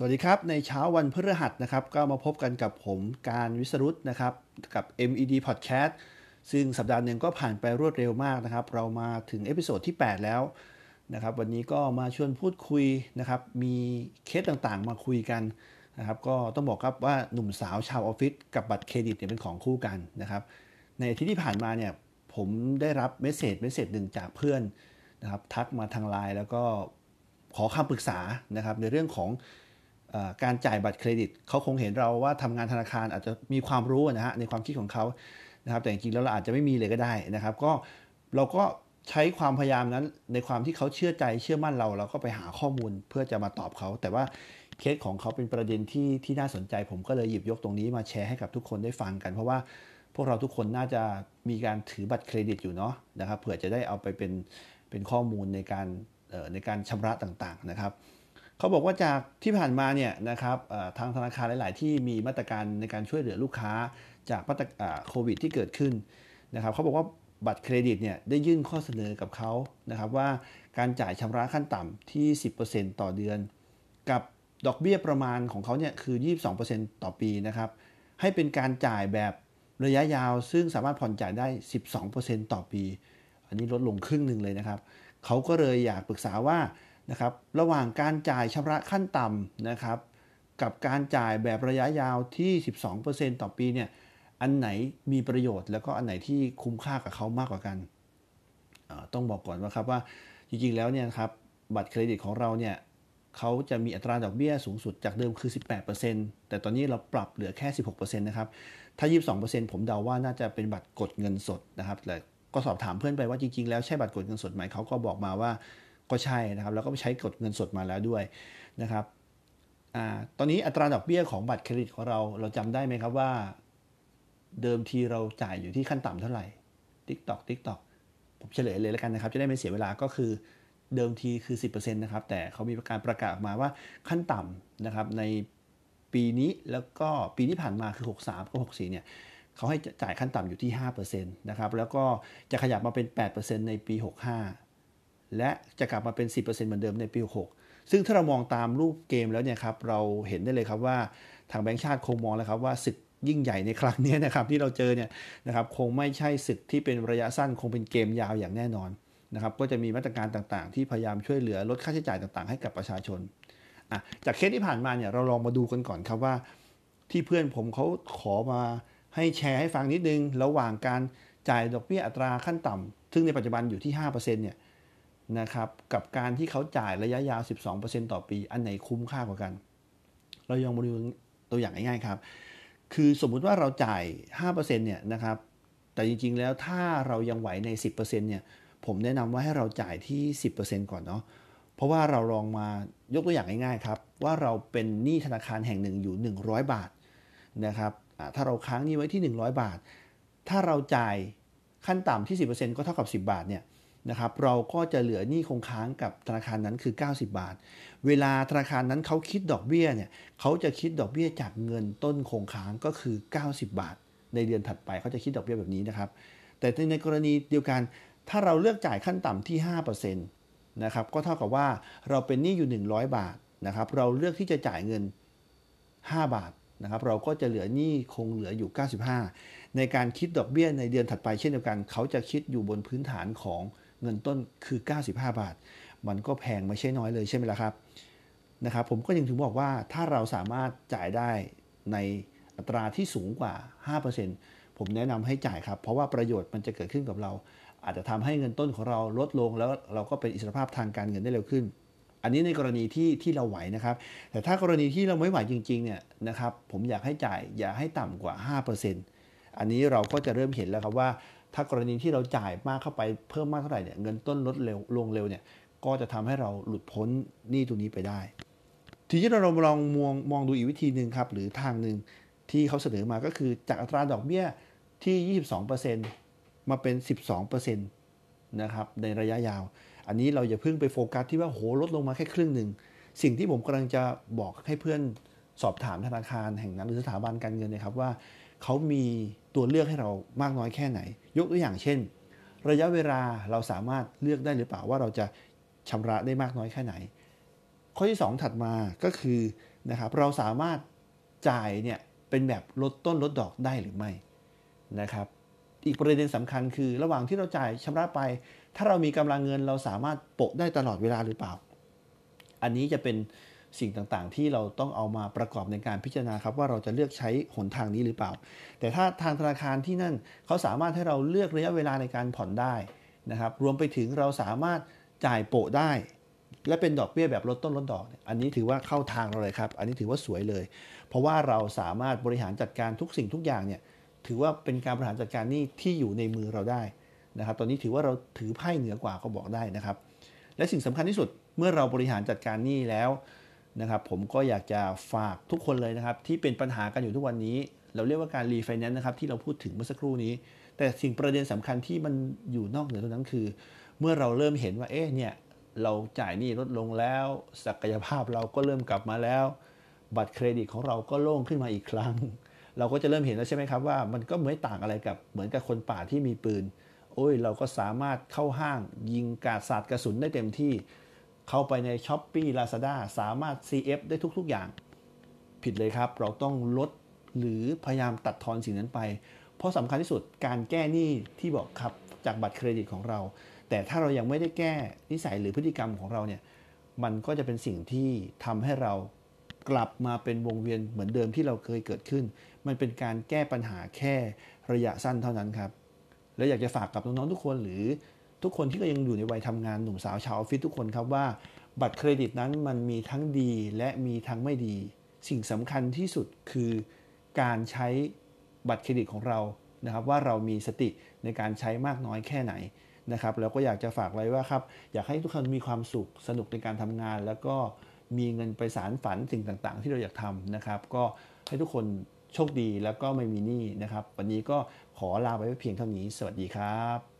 สวัสดีครับ ในเช้าวันพฤหัสนะครับ ก็มาพบกันกับผมการวิสรุตนะครับ กับ MED Podcast ซึ่งสัปดาห์หนึ่งก็ผ่านไปรวดเร็วมากนะครับ เรามาถึง episode ที่ 8 แล้วนะครับ วันนี้ก็มาชวนพูดคุยนะครับ มีเคสต่างๆ มาคุยกันนะครับ ก็ต้องบอกครับว่าหนุ่มสาวชาวออฟฟิศกับบัตรเครดิตเนี่ยเป็นของคู่กันนะครับ ในอาทิตย์ที่ผ่านมาเนี่ยผมได้รับ message message หนึ่งจากเพื่อนนะครับ ทักมาทางไลน์แล้วก็ขอคำปรึกษานะครับในเรื่องของ การจ่ายบัตรเครดิตเขาคงเห็นเราว่าทำงานธนาคารอาจจะมีความรู้นะฮะในความคิดของเขานะครับ แต่จริงๆแล้วเราอาจจะไม่มีเลยก็ได้นะครับ ก็เราก็ใช้ความพยายามนั้นในความที่เขาเชื่อใจเชื่อมั่นเราเราก็ไปหาข้อมูลเพื่อจะมาตอบเขา แต่ว่าเคสของเขาเป็นประเด็นที่ที่น่าสนใจ ผมก็เลยหยิบยกตรงนี้มาแชร์ให้กับทุกคนได้ฟังกัน เพราะว่าพวกเราทุกคนน่าจะมีการถือบัตรเครดิตอยู่เนาะนะครับเผื่อจะได้เอาไปเป็นเป็นข้อมูลในการในการชำระต่างๆนะครับ เขาบอกว่าจากที่ผ่านมาเนี่ยนะครับทางธนาคารหลาย ๆ ที่มีมาตรการในการช่วยเหลือลูกค้าจากมาตรโควิดที่เกิดขึ้นนะครับเขาบอกว่าบัตรเครดิตเนี่ยได้ยื่นข้อเสนอกับเขานะครับว่าการจ่ายชำระขั้นต่ำที่ 10%ต่อเดือน กับดอกเบี้ยประมาณของเขาเนี่ยคือ 22%ต่อปีนะครับให้เป็นการจ่ายแบบระยะยาว ซึ่งสามารถผ่อนจ่ายได้ 12%ต่อปี อันนี้ลดลงครึ่งหนึ่งเลยนะครับเขาก็เลยอยากปรึกษาว่า นะครับระหว่างการจ่ายชำระขั้นต่ำนะครับกับการจ่ายแบบระยะยาวที่ 12%ต่อปีเนี่ยอันไหนมีประโยชน์แล้วก็อันไหนที่คุ้มค่ากับเขามากกว่ากัน ต้องบอกก่อนว่าครับว่าจริงๆแล้วเนี่ยครับบัตรเครดิตของเราเนี่ยเขาจะมีอัตราดอกเบี้ยสูงสุดจากเดิมคือ 18%แต่ตอนนี้เราปรับเหลือแค่ 16%นะครับถ้า 22%ผมเดาว่าน่าจะเป็นบัตรกดเงินสดนะครับแต่ก็สอบถามเพื่อนไปว่าจริงๆแล้วใช่บัตรกดเงินสดไหมเขาก็บอกมาว่า ก็ใช่นะครับ แล้วก็ไปใช้กดเงินสดมาแล้วด้วยนะครับอตอนนี้อัตราดอกเบี้ยของบัตรเครดิตของเราเราจำได้ไหมครับว่า เดิมทีเราจ่ายอยู่ที่ขั้นต่ำเท่าไหร่ TikTok TikTok ผมเฉลยเลยแล้วกันนะครับ จะได้ไม่เสียเวลาก็คือเดิมทีคือ 10%นะครับ แต่เขามีการประกาศออกมาว่าขั้นต่ำนะครับในปีนี้แล้วก็ปีที่ผ่านมาคือ 63 กับ 64 เนี่ยเขาให้จ่ายขั้นต่ำอยู่ที่ 5%นะครับ แล้วก็จะขยับมาเป็น 8%ในปี 65 และจะกลับมาเป็น 10%เหมือนเดิมในปี 6 ซึ่งถ้าเรามองตามรูปเกมแล้วเนี่ยครับเราเห็นได้เลยครับว่าทางแบงค์ชาติคงมองแล้วครับว่าศึกยิ่งใหญ่ในครั้งนี้นะครับที่เราเจอเนี่ยนะครับคงไม่ใช่ศึกที่เป็นระยะสั้นคงเป็นเกมยาวอย่างแน่นอนนะครับก็จะมีมาตรการต่างๆ ที่พยายามช่วยเหลือลดค่าใช้จ่ายต่างๆ ให้กับประชาชนอะจากเคสที่ผ่านมาเนี่ยเราลองมาดูกันก่อนครับว่า ที่เพื่อนผมเขาขอมาให้แชร์ให้ฟังนิดนึง ระหว่างการจ่ายดอกเบี้ยอัตราขั้นต่ำซึ่งในปัจจุบันอยู่ที่5%เนี่ย นะครับกับการที่เขาจ่ายระยะยาว 12%ต่อปี อันไหนคุ้มค่ากว่ากัน เรายองมาดูตัวอย่างง่ายๆครับ คือสมมุติว่าเราจ่าย 5%เนี่ยนะครับ แต่จริงๆแล้วถ้าเรายังไหวใน 10%เนี่ย ผมแนะนำว่าให้เราจ่ายที่ 10%ก่อนเนาะ เพราะว่าเราลองมายกตัวอย่างง่ายๆครับ ว่าเราเป็นหนี้ธนาคารแห่งหนึ่งอยู่ 100 บาทนะครับ ถ้าเราค้างหนี้ไว้ที่ 100 บาท ถ้าเราจ่ายขั้นต่ำที่ 10%ก็เท่ากับ 10 บาทเนี่ย นะครับเราก็จะเหลือหนี้คงค้างกับธนาคารนั้นคือ 90 บาท เวลาธนาคารนั้นเขาคิดดอกเบี้ยเนี่ยเขาจะคิดดอกเบี้ยจากเงินต้นคงค้างก็คือ 90 บาท ในเดือนถัดไปเขาจะคิดดอกเบี้ยแบบนี้นะครับแต่ในกรณีเดียวกันถ้าเราเลือกจ่ายขั้นต่ำที่ 5%นะครับก็เท่ากับว่าเราเป็นหนี้อยู่ 100 บาทนะครับเราเลือกที่จะจ่ายเงิน 5 บาทนะครับเราก็จะเหลือหนี้คงเหลืออยู่ 95 ในการคิดดอกเบี้ยในเดือนถัดไปเช่นเดียวกัน เขาจะคิดอยู่บนพื้นฐานของ เงินต้นคือ 95 บาท มันก็แพงไม่ใช่น้อยเลยใช่ไหมล่ะครับนะครับ ผมก็ยังถึงบอกว่าถ้าเราสามารถจ่ายได้ในอัตราที่สูงกว่า 5%ผมแนะนำให้จ่ายครับ เพราะว่าประโยชน์มันจะเกิดขึ้นกับเรา อาจจะทำให้เงินต้นของเราลดลงแล้วเราก็เป็นอิสรภาพทางการเงินได้เร็วขึ้น อันนี้ในกรณีที่ที่เราไหวนะครับ แต่ถ้ากรณีที่เราไม่ไหวจริงๆเนี่ยนะครับ ผมอยากให้จ่ายอย่าให้ต่ำกว่า 5%อันนี้เราก็จะเริ่มเห็นแล้วครับว่า ถ้ากรณีที่เราจ่ายมากเข้าไปเพิ่มมากเท่าไหร่เนี่ยเงินต้นลดเร็วลงเร็วเนี่ยก็จะทำให้เราหลุดพ้นหนี้ตัวนี้ไปได้ ทีนี้เราลองมองมองดูอีกวิธีหนึ่งครับ หรือทางหนึ่งที่เขาเสนอมาก็คือจากอัตราดอกเบี้ยที่ 22%มาเป็น 12%นะครับในระยะยาว อันนี้เราอย่าเพิ่งไปโฟกัสที่ว่าโหลดลงมาแค่ครึ่งหนึ่ง สิ่งที่ผมกำลังจะบอกให้เพื่อนสอบถามธนาคารแห่งนั้นหรือสถาบันการเงินนะครับว่า เขามีตัวเลือกให้เรามากน้อยแค่ไหน ยกตัวอย่างเช่น ระยะเวลาเราสามารถเลือกได้หรือเปล่าว่าเราจะชำระได้มากน้อยแค่ไหน ข้อที่ 2 ถัดมาก็คือนะครับเราสามารถจ่ายเนี่ยเป็นแบบลดต้นลดดอกได้หรือไม่นะครับ อีกประเด็นสำคัญคือระหว่างที่เราจ่ายชำระไป ถ้าเรามีกำลังเงินเราสามารถโปะได้ตลอดเวลาหรือเปล่า อันนี้จะเป็น สิ่งต่างๆ ที่เราต้องเอามาประกอบในการพิจารณาครับว่าเราจะเลือกใช้หนทางนี้หรือเปล่า แต่ถ้าทางธนาคารที่นั่นเขาสามารถให้เราเลือกระยะเวลาในการผ่อนได้นะครับ รวมไปถึงเราสามารถจ่ายโปะได้ และเป็นดอกเบี้ยแบบลดต้นลดดอก อันนี้ถือว่าเข้าทางเราเลยครับ อันนี้ถือว่าสวยเลย เพราะว่าเราสามารถบริหารจัดการทุกสิ่งทุกอย่างเนี่ยถือว่าเป็นการบริหารจัดการนี่ที่อยู่ในมือเราได้นะครับ ตอนนี้ถือว่าเราถือไพ่เหนือกว่าก็บอกได้นะครับ และสิ่งสำคัญที่สุดเมื่อเราบริหารจัดการนี่แล้ว นะครับผมก็อยากจะฝากทุกคนเลยนะครับ ที่เป็นปัญหากันอยู่ทุกวันนี้ เราเรียกว่าการรีไฟแนนซ์นะครับที่เราพูดถึงเมื่อสักครู่นี้ แต่สิ่งประเด็นสำคัญที่มันอยู่นอกเหนือตรงนั้นคือ เมื่อเราเริ่มเห็นว่าเอ๊ะเนี่ยเราจ่ายหนี้ลดลงแล้ว ศักยภาพเราก็เริ่มกลับมาแล้ว บัตรเครดิตของเราก็โล่งขึ้นมาอีกครั้ง เราก็จะเริ่มเห็นแล้วใช่ไหมครับว่ามันก็ไม่ต่างอะไรกับเหมือนกับคนป่าที่มีปืน โอ้ยเราก็สามารถเข้าห้างยิงกาดสาดกระสุนได้เต็มที่ เข้าไปใน s h อ p e e Lazada สามารถ CF ได้ทุกๆอย่าง ผิดเลยครับ เราต้องลดหรือพยายามตัดทอนสิ่งนั้นไป เพราะสำคัญที่สุดการแก้หนี้ที่บอกครับจากบัตรเครดิตของเรา แต่ถ้าเรายังไม่ได้แก้นิสัยหรือพฤติกรรมของเราเนี่ยมันก็จะเป็นสิ่งที่ทำให้เรากลับมาเป็นวงเวียนเหมือนเดิมที่เราเคยเกิดขึ้น มันเป็นการแก้ปัญหาแค่ระยะสั้นเท่านั้นครับ และอยากจะฝากกับน้องๆทุกคนหรือ ทุกคนที่ก็ยังอยู่ในวัยทำงานหนุ่มสาวชาวออฟฟิศทุกคนครับว่า บัตรเครดิตนั้นมันมีทั้งดีและมีทั้งไม่ดี สิ่งสำคัญที่สุดคือการใช้บัตรเครดิตของเรานะครับว่าเรามีสติในการใช้มากน้อยแค่ไหนนะครับแล้วก็อยากจะฝากไว้ว่าครับอยากให้ทุกคนมีความสุขสนุกในการทำงาน แล้วก็มีเงินไปสารฝันสิ่งต่างๆ ที่เราอยากทำนะครับก็ให้ทุกคนโชคดีแล้วก็ไม่มีหนี้นะครับ วันนี้ก็ขอลาไปเพียงเท่านี้ สวัสดีครับ